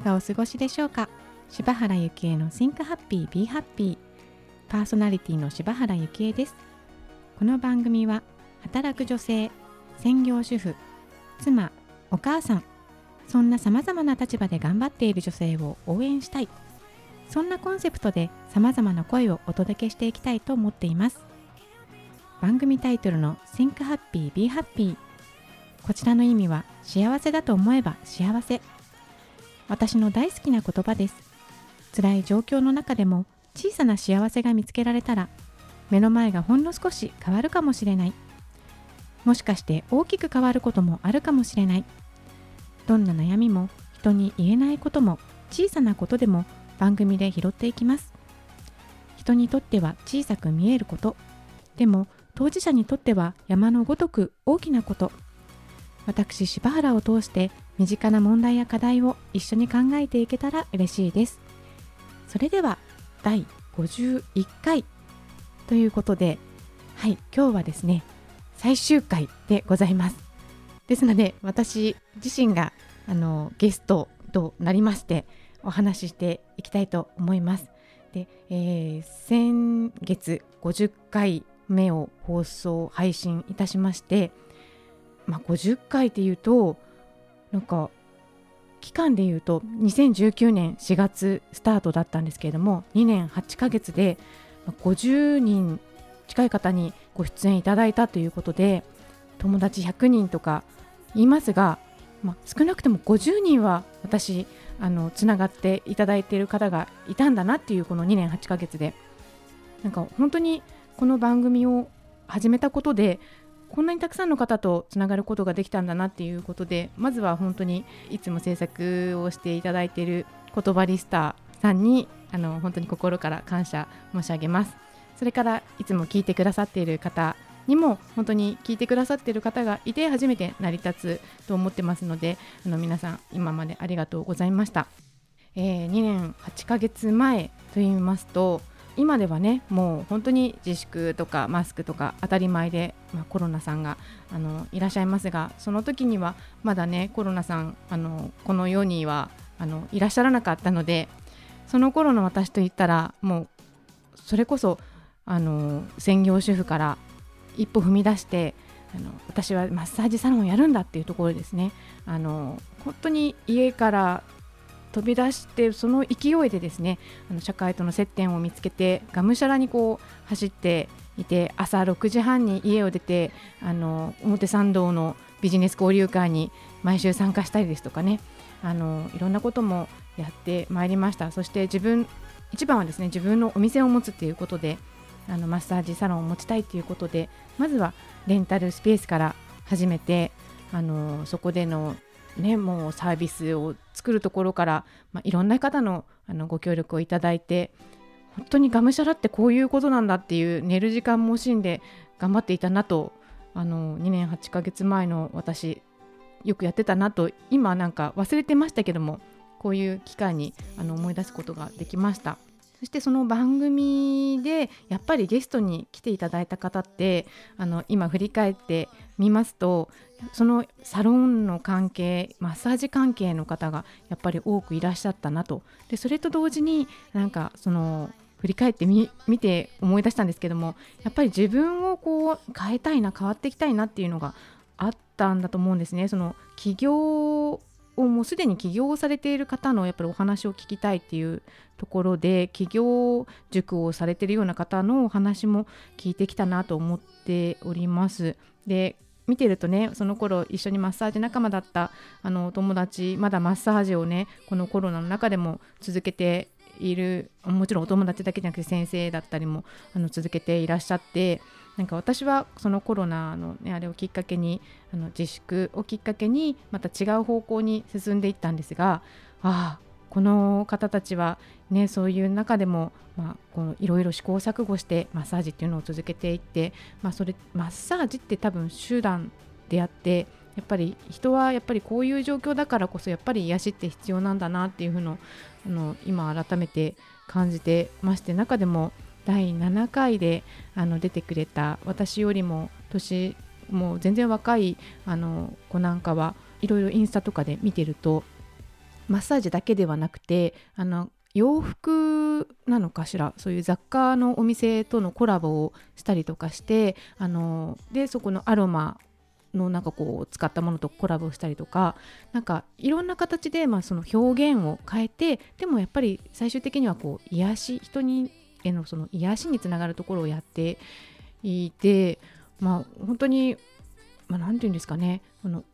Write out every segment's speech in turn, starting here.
かがお過ごしでしょうか？柴原幸恵の Think Happy Be Happy パーソナリティの柴原幸恵です。この番組は働く女性専業主婦妻お母さんそんな様々な立場で頑張っている女性を応援したい。そんなコンセプトで様々な声をお届けしていきたいと思っています。番組タイトルの Think Happy Be Happy こちらの意味は幸せだと思えば幸せ。私の大好きな言葉です。辛い状況の中でも小さな幸せが見つけられたら目の前がほんの少し変わるかもしれない。もしかして大きく変わることもあるかもしれない。どんな悩みも人に言えないことも小さなことでも番組で拾っていきます。人にとっては小さく見えること。でも当事者にとっては山のごとく大きなこと。私柴原を通して身近な問題や課題を一緒に考えていけたら嬉しいです。それでは第51回。ということではい今日はですね最終回でございます。ですので私自身があのゲストとなりましてお話ししていきたいと思います。で、えー、先月50回目を放送配信いたしましてまあ、50回っていうとなんか期間でいうと2019年4月スタートだったんですけれども2年8ヶ月で50人近い方にご出演いただいたということで友達100人とか言いますが、まあ、少なくても50人は私あのつながっていただいている方がいたんだなっていうこの2年8ヶ月で。なんか本当にこの番組を始めたことでこんなにたくさんの方とつながることができたんだなっていうことでまずは本当にいつも制作をしていただいている言葉リスターさんにあの本当に心から感謝申し上げます。それからいつも聞いてくださっている方にも本当に聞いてくださっている方がいて初めて成り立つと思ってますのであの皆さん今までありがとうございました、えー、2年8ヶ月前と言いますと今ではねもう本当に自粛とかマスクとか当たり前で、まあ、コロナさんがあのいらっしゃいますがその時にはまだねコロナさんあのこの世にはあのいらっしゃらなかったのでその頃の私といったらもうそれこそあの専業主婦から一歩踏み出してあの私はマッサージサロンをやるんだっていうところですね。あの本当に家から飛び出してその勢いでですねあの社会との接点を見つけてがむしゃらにこう走っていて朝6時半に家を出てあの表参道のビジネス交流会に毎週参加したりですとかね。あのいろんなこともやってまいりました。そして自分一番はですね自分のお店を持つということであのマッサージサロンを持ちたいということでまずはレンタルスペースから始めてあのそこでのね、もうサービスを作るところから、まあ、いろんな方のあのご協力をいただいて本当にがむしゃらってこういうことなんだっていう寝る時間も惜しんで頑張っていたなとあの2年8ヶ月前の私よくやってたなと今なんか忘れてましたけどもこういう機会にあの思い出すことができました。そしてその番組でやっぱりゲストに来ていただいた方ってあの今振り返ってみますとそのサロンの関係マッサージ関係の方がやっぱり多くいらっしゃったなとでそれと同時になんかその振り返ってみ見て思い出したんですけどもやっぱり自分をこう変えたいな変わっていきたいなっていうのがあったんだと思うんですね。その起業をもうすでに起業されている方のやっぱりお話を聞きたいっていうところで起業塾をされているような方のお話も聞いてきたなと思っております。で見てるとねその頃一緒にマッサージ仲間だったあのお友達まだマッサージをねこのコロナの中でも続けているもちろんお友達だけじゃなくて先生だったりもあの続けていらっしゃってなんか私はそのコロナの、ね、あれをきっかけにあの自粛をきっかけにまた違う方向に進んでいったんですがああこの方たちは、ね、そういう中でも、まあ、いろいろ試行錯誤してマッサージっていうのを続けていって、まあ、それマッサージって多分手段であってやっぱり人はやっぱりこういう状況だからこそやっぱり癒しって必要なんだなっていうふうのあの今改めて感じてまして中でも第7回であの出てくれた私よりも年もう全然若いあの子なんかはいろいろインスタとかで見てるとマッサージだけではなくてあの洋服なのかしらそういう雑貨のお店とのコラボをしたりとかしてあのでそこのアロマのなんかこう使ったものとコラボしたりとかなんかいろんな形でまあその表現を変えてでもやっぱり最終的にはこう癒し人にへのその癒しにつながるところをやっていてまあ本当にまあ、て言うんですかね。この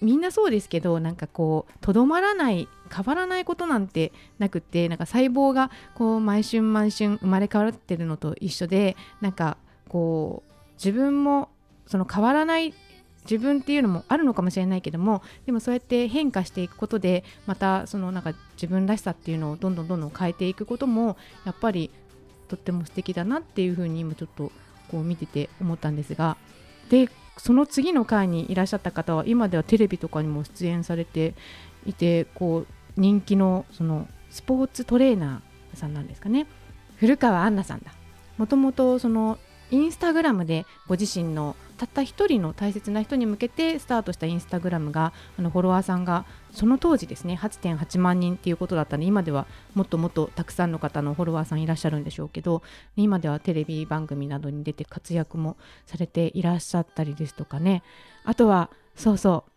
みんなそうですけどなんかこうとどまらない変わらないことなんてなくってなんか細胞がこう毎春毎春生まれ変わってるのと一緒でなんかこう自分もその変わらない自分っていうのもあるのかもしれないけどもでもそうやって変化していくことでまたそのなんか自分らしさっていうのをどんどんどんどん変えていくこともやっぱりとっても素敵だなっていうふうに今ちょっとこう見てて思ったんですがでその次の回にいらっしゃった方は今ではテレビとかにも出演されていてこう人気のそのスポーツトレーナーさんなんですかね。古川杏奈さんだ。もともとそのインスタグラムでご自身のたった一人の大切な人に向けてスタートしたインスタグラムがあのフォロワーさんがその当時ですね8.8万人っていうことだったので今ではもっともっとたくさんの方のフォロワーさんいらっしゃるんでしょうけど今ではテレビ番組などに出て活躍もされていらっしゃったりですとかね。あとはそうそう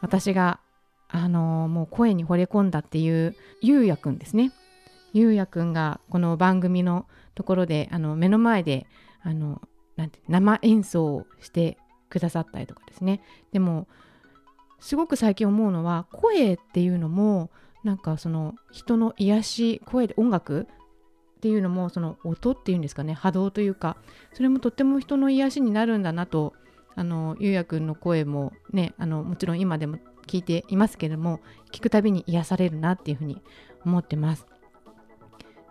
私があのー、もう声に惚れ込んだっていうゆうやくんですね。ゆうやくんがこの番組のところであの目の前であのなんて生演奏をしてくださったりとかですねでもすごく最近思うのは声っていうのもなんかその人の癒し声で音楽っていうのもその音っていうんですかね波動というかそれもとっても人の癒しになるんだなとあのゆうやくんの声もねあのもちろん今でも聞いていますけれども聞くたびに癒されるなっていうふうに思ってます。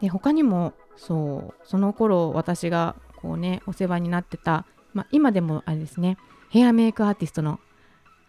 で他にもそうその頃私がこうねお世話になってた、まあ、今でもあれですねヘアメイクアーティストの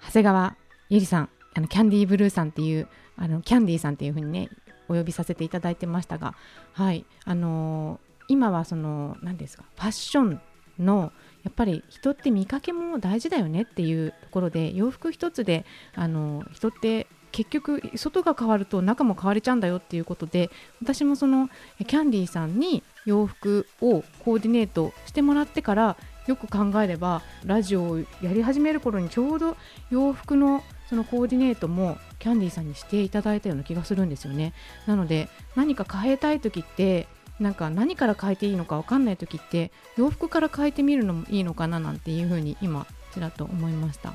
長谷川ゆりさんあのキャンディーブルーさんっていうあのキャンディーさんっていう風にねお呼びさせていただいてましたがはいあのー、今はその何ですかファッションのやっぱり人って見かけも大事だよねっていうところで洋服一つであの人って結局外が変わると中も変われちゃうんだよっていうことで私もそのキャンディーさんに洋服をコーディネートしてもらってからよく考えればラジオをやり始める頃にちょうど洋服のそのコーディネートもキャンディーさんにしていただいたような気がするんですよね。なので何か変えたい時ってなんか何から変えていいのか分かんない時って洋服から変えてみるのもいいのかななんていうふうに今ちらっと思いました。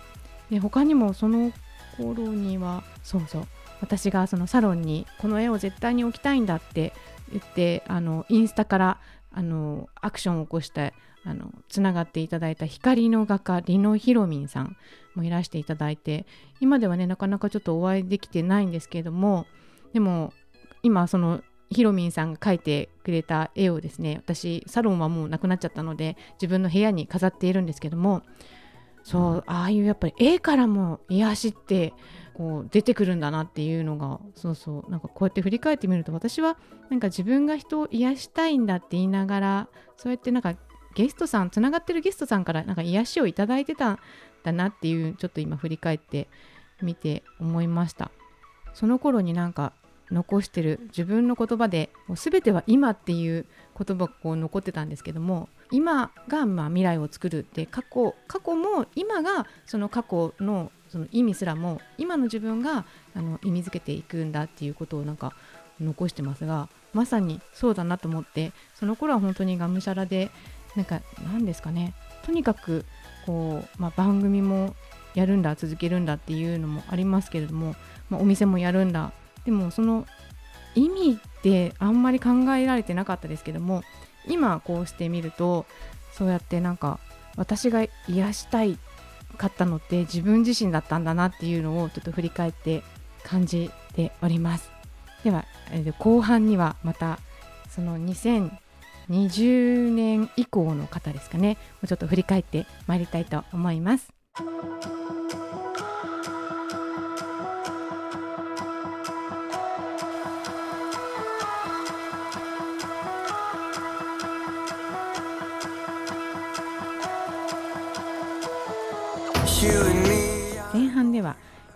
で他にもその頃にはそうそう私がそのサロンにこの絵を絶対に置きたいんだって言ってあのインスタからあのアクションを起こしてあのつながっていただいた光の画家リノヒロミンさんもいらしていただいて今ではねなかなかちょっとお会いできてないんですけれどもでも今そのヒロミンさんが描いてくれた絵をですね私サロンはもうなくなっちゃったので自分の部屋に飾っているんですけどもそうああいうやっぱり絵からも癒しってこう出てくるんだなっていうのがそうそうなんかこうやって振り返ってみると私はなんか自分が人を癒したいんだって言いながらそうやってなんかゲストさんつながってるゲストさんからなんか癒しをいただいてたんだなっていうちょっと今振り返ってみて思いました。その頃になんか残してる自分の言葉でもう全ては今っていう言葉がこう残ってたんですけども今がまあ未来を作るって過去過去も今がその過去のその意味すらも今の自分があの意味づけていくんだっていうことをなんか残してますがまさにそうだなと思ってその頃は本当にがむしゃらでなんか何ですかねとにかくこう、まあ、番組もやるんだ続けるんだっていうのもありますけれども、まあ、お店もやるんだでもその意味ってあんまり考えられてなかったですけども今こうしてみるとそうやってなんか私が癒したいかったのって自分自身だったんだなっていうのをちょっと振り返って感じております。では後半にはまたその2020年以降の方ですかね。もうちょっと振り返ってまいりたいと思います。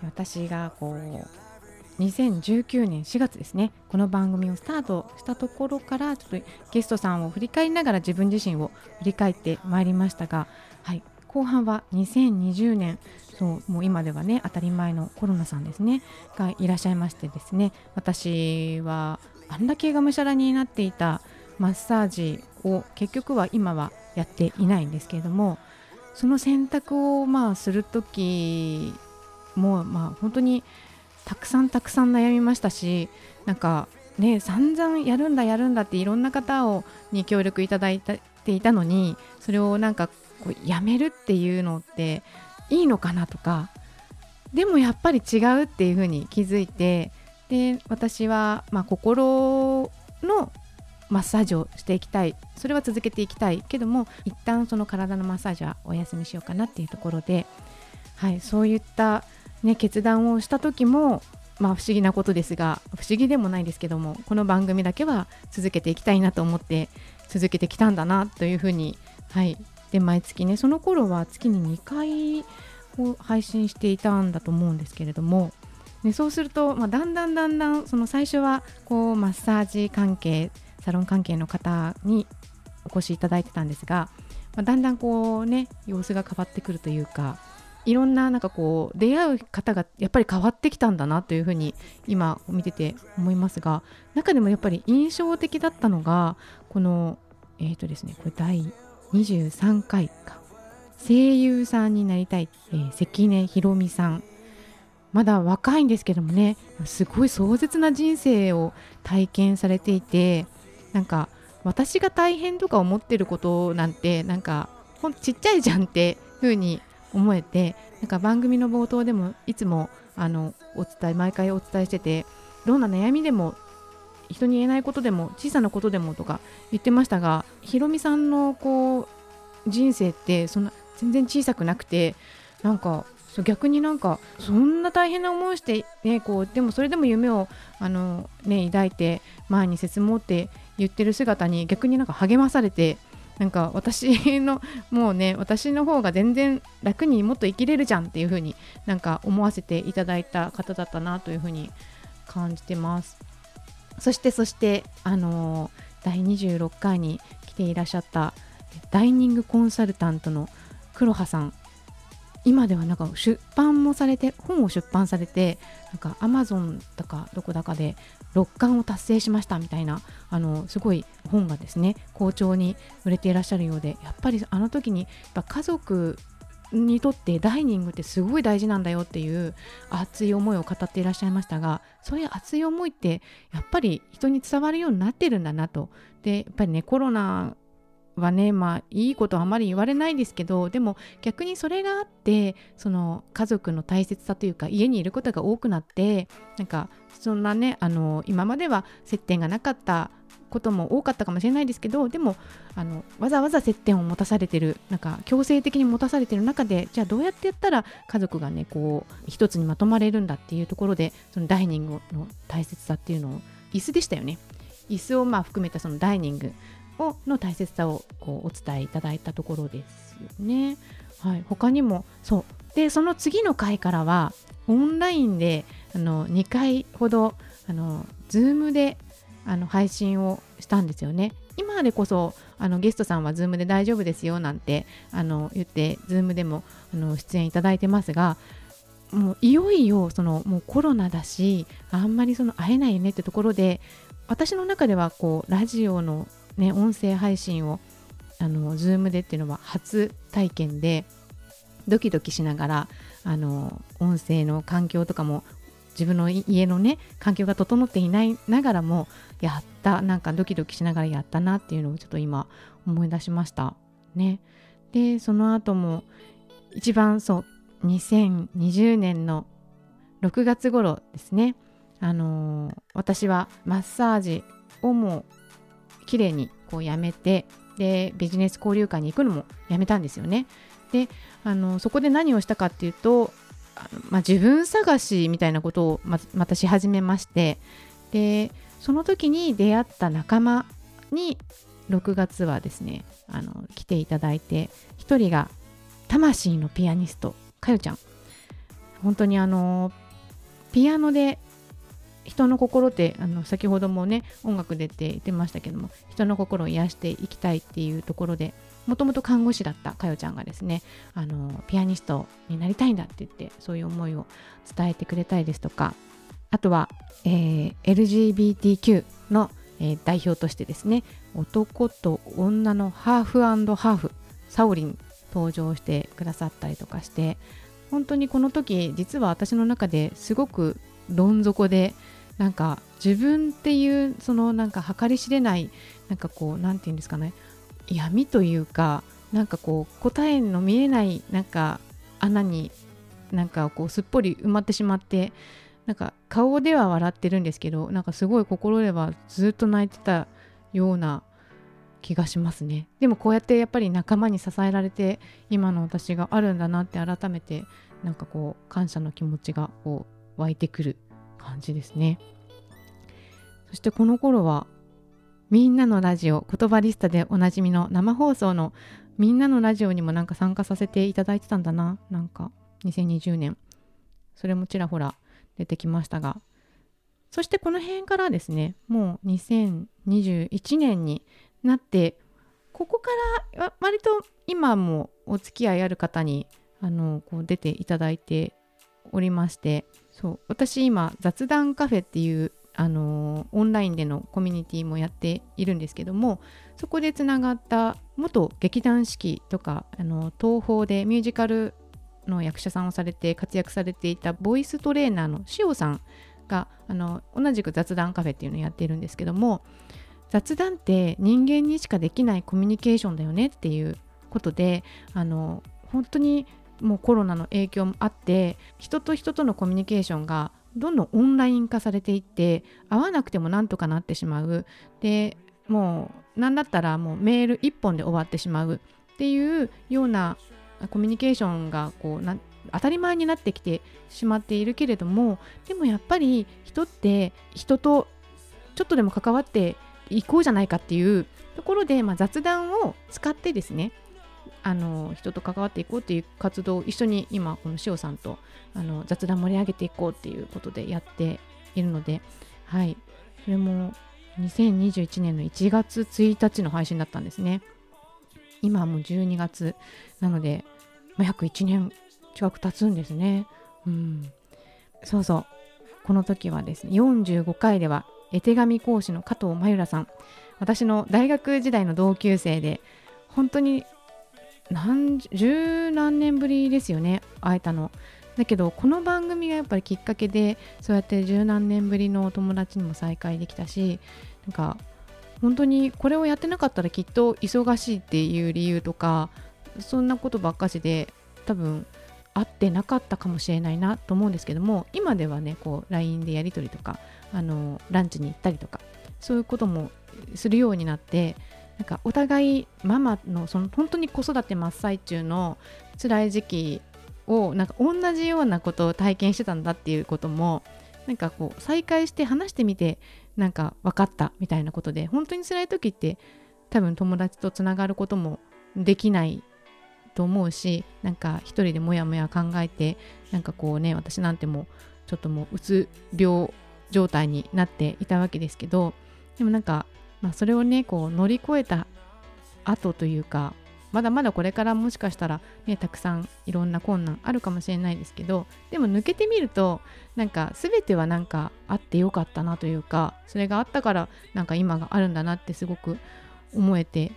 私がこう2019年4月ですね。この番組をスタートしたところからちょっとゲストさんを振り返りながら自分自身を振り返ってまいりましたが、はい、後半は2020年そうもう今ではね当たり前のコロナさんですねがいらっしゃいましてですね私はあんだけがむしゃらになっていたマッサージを結局は今はやっていないんですけれどもその選択をまあする時もうまあ本当にたくさんたくさん悩みましたしなんかね散々やるんだやるんだっていろんな方をに協力いただいていたのにそれをなんかこうやめるっていうのっていいのかなとかでもやっぱり違うっていうふうに気づいてで私はまあ心のマッサージをしていきたい。それは続けていきたい。けども一旦その体のマッサージはお休みしようかなっていうところで、はい、そういったね、決断をした時も、まあ、不思議なことですが不思議でもないですけどもこの番組だけは続けていきたいなと思って続けてきたんだなというふうに、はい、で毎月ねその頃は月に2回を配信していたんだと思うんですけれども、ね、そうすると、まあ、だんだんだんだんその最初はこうマッサージ関係サロン関係の方にお越しいただいてたんですが、まあ、だんだんこうね様子が変わってくるというかいろんななんかこう出会う方がやっぱり変わってきたんだなというふうに今見てて思いますが中でもやっぱり印象的だったのがこのえっ、ー、とですねこれ第23回か。声優さんになりたい、えー、関根ひろみさん。まだ若いんですけどもねすごい壮絶な人生を体験されていてなんか私が大変とか思ってることなんてなんかほんちっちゃいじゃんって風に思えてなんか番組の冒頭でもいつもあのお伝え毎回お伝えしててどんな悩みでも人に言えないことでも小さなことでもとか言ってましたがひろみさんのこう人生ってそんな全然小さくなくてなんか逆になんかそんな大変な思いして、ね、こうでもそれでも夢をあの、ね、抱いて前に進もうって言ってる姿に逆になんか励まされてなんか私のもうね私の方が全然楽にもっと生きれるじゃんっていう風になんか思わせていただいた方だったなという風に感じてます。そしてそしてあのー、第26回に来ていらっしゃったダイニングコンサルタントの黒羽さん今ではなんか出版もされて本を出版されてなんかアマゾンとかどこだかで6冠を達成しましたみたいなあのすごい本がですね好調に売れていらっしゃるようでやっぱりあの時にやっぱ家族にとってダイニングってすごい大事なんだよっていう熱い思いを語っていらっしゃいましたがそういう熱い思いってやっぱり人に伝わるようになってるんだなと。でやっぱりねコロナはねまあいいことはあまり言われないですけどでも逆にそれがあってその家族の大切さというか家にいることが多くなってなんかそんなねあの今までは接点がなかったことも多かったかもしれないですけどでもあのわざわざ接点を持たされてるなんか強制的に持たされてる中でじゃあどうやってやったら家族がねこう一つにまとまれるんだっていうところでそのダイニングの大切さっていうのを椅子でしたよね。椅子をまあ含めたそのダイニング。をの大切さをこうお伝えいただいたところですよね。はい、他にもそうでその次の回からはオンラインであの2回ほどあの Zoom であの配信をしたんですよね。今でこそあのゲストさんは Zoom で大丈夫ですよなんてあの言って Zoom でもあの出演いただいてますがもういよいよそのもうコロナだしあんまりその会えないよねってところで私の中ではこうラジオのね、音声配信をあの Zoom でっていうのは初体験でドキドキしながらあの音声の環境とかも自分の家のね環境が整っていないながらもやったなんかドキドキしながらやったなっていうのをちょっと今思い出しました。ね。でその後も一番そう2020年の6月頃ですね。あのー、私はマッサージをも綺麗にこうやめてでビジネス交流会に行くのもやめたんですよね。であのそこで何をしたかっていうとあの、まあ、自分探しみたいなことをままたし始めましてでその時に出会った仲間に6月はですねあの来ていただいて1人が魂のピアニストかよちゃん本当にあのピアノで人の心ってあの先ほどもね音楽でって言ってましたけども人の心を癒していきたいっていうところでもともと看護師だったかよちゃんがですねあのピアニストになりたいんだって言ってそういう思いを伝えてくれたりですとかあとは、えー、LGBTQ の、えー、代表としてですね男と女のハーフハーフサオリン登場してくださったりとかして本当にこの時実は私の中ですごくどん底でなんか自分っていうそのなんか計り知れないなんかこう何て言うんですかね闇というかなんかこう答えの見えないなんか穴になんかこうすっぽり埋まってしまってなんか顔では笑ってるんですけどなんかすごい心ではずっと泣いてたような気がしますね。でもこうやってやっぱり仲間に支えられて今の私があるんだなって改めてなんかこう感謝の気持ちがこう湧いてくる。感じですね。そしてこの頃はみんなのラジオ言葉リスタでおなじみの生放送のみんなのラジオにもなんか参加させていただいてたんだな。なんか2020年それもちらほら出てきましたが。そしてこの辺からですねもう2021年になってここから割と今もお付き合いある方にあのこう出ていただいておりましてそう。私今雑談カフェっていうあのオンラインでのコミュニティもやっているんですけどもそこでつながった元劇団四季とかあの東宝でミュージカルの役者さんをされて活躍されていたボイストレーナーの塩さんがあの同じく雑談カフェっていうのをやっているんですけども雑談って人間にしかできないコミュニケーションだよねっていうことであの本当にもうコロナの影響もあって人と人とのコミュニケーションがどんどんオンライン化されていって会わなくてもなんとかなってしまう。でもう何だったらもうメール1本で終わってしまう。っていうようなコミュニケーションがこうな当たり前になってきてしまっているけれどもでもやっぱり人って人とちょっとでも関わっていこうじゃないかっていうところで、まあ、雑談を使ってですねあの人と関わっていこうっていう活動を一緒に今この塩さんとあの雑談盛り上げていこうっていうことでやっているのではい。それも2021年の1月1日の配信だったんですね。今もう12月なので、まあ、約1年近く経つんですね。うん。そうそう。この時はですね45回では絵手紙講師の加藤真由良さん。私の大学時代の同級生で本当に何十何年ぶりですよね会えたの。だけどこの番組がやっぱりきっかけでそうやって十何年ぶりのお友達にも再会できたしなんか本当にこれをやってなかったらきっと忙しいっていう理由とかそんなことばっかしで多分会ってなかったかもしれないなと思うんですけども今ではねこう LINE でやり取りとかあのランチに行ったりとかそういうこともするようになってなんかお互いママのその本当に子育て真っ最中の辛い時期をなんか同じようなことを体験してたんだっていうこともなんかこう再会して話してみてなんか分かったみたいなことで本当に辛い時って多分友達とつながることもできないと思うしなんか一人でもやもや考えてなんかこうね私なんてもうちょっともううつ病状態になっていたわけですけどでもなんか、まあ、それをねこう乗り越えた後というかまだまだこれからもしかしたらねたくさんいろんな困難あるかもしれないですけどでも抜けてみるとなんか全てはなんかあってよかったなというかそれがあったからなんか今があるんだなってすごく思えて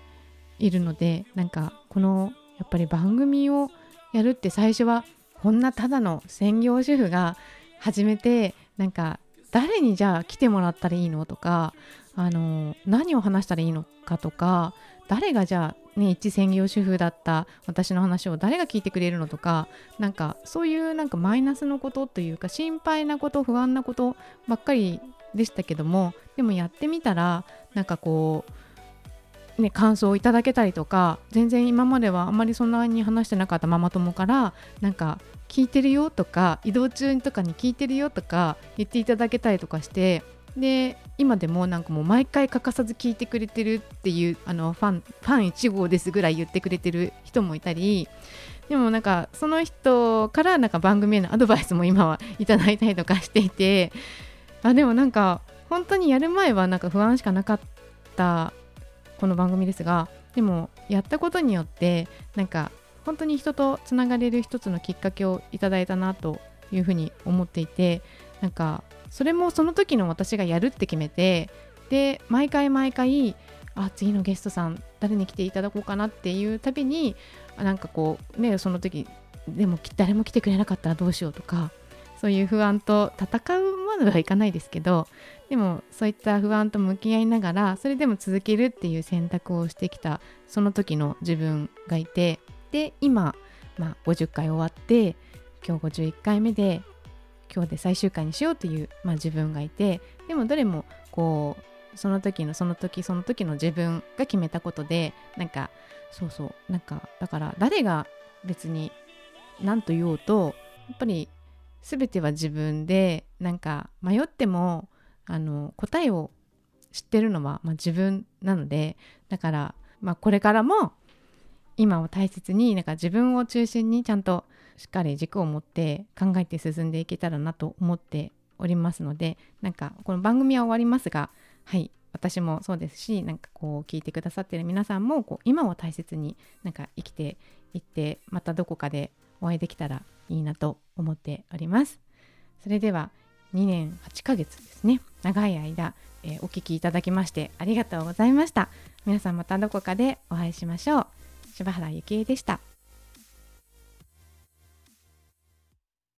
いるのでなんかこのやっぱり番組をやるって最初はこんなただの専業主婦が始めてなんか誰にじゃあ来てもらったらいいのとかあの何を話したらいいのかとか誰がじゃあね一専業主婦だった私の話を誰が聞いてくれるのとかなんかそういうなんかマイナスのことというか心配なこと不安なことばっかりでしたけどもでもやってみたらなんかこうね感想をいただけたりとか全然今まではあんまりそんなに話してなかったママ友からなんか聞いてるよとか移動中とかに聞いてるよとか言っていただけたりとかしてで今でもなんかもう毎回欠かさず聞いてくれてるっていうあのファンファン1号ですぐらい言ってくれてる人もいたりでもなんかその人からなんか番組へのアドバイスも今はいただいたりとかしていてあでもなんか本当にやる前はなんか不安しかなかったこの番組ですがでもやったことによってなんか本当に人とつながれる一つのきっかけをいただいたなというふうに思っていてなんかそれもその時の私がやるって決めてで毎回毎回あ次のゲストさん誰に来ていただこうかなっていうたびになんかこうねその時でも誰も来てくれなかったらどうしようとかそういう不安と戦うまではいかないですけどでもそういった不安と向き合いながらそれでも続けるっていう選択をしてきたその時の自分がいてで今、まあ、50回終わって今日51回目で今日で最終回にしようという、まあ、自分がいてでもどれもこうその時のその時その時の自分が決めたことでなんかそうそうなんかだから誰が別に何と言おうとやっぱり全ては自分でなんか迷ってもあの答えを知ってるのは、まあ、自分なのでだから、まあ、これからも今を大切になんか自分を中心にちゃんとしっかり軸を持って考えて進んでいけたらなと思っておりますのでなんかこの番組は終わりますがはい私もそうですしなんかこう聞いてくださってる皆さんもこう今を大切になんか生きていってまたどこかでお会いできたらいいなと思っております。それでは2年8ヶ月ですね。長い間、えー、お聞きいただきましてありがとうございました。皆さんまたどこかでお会いしましょう。柴原幸恵でした。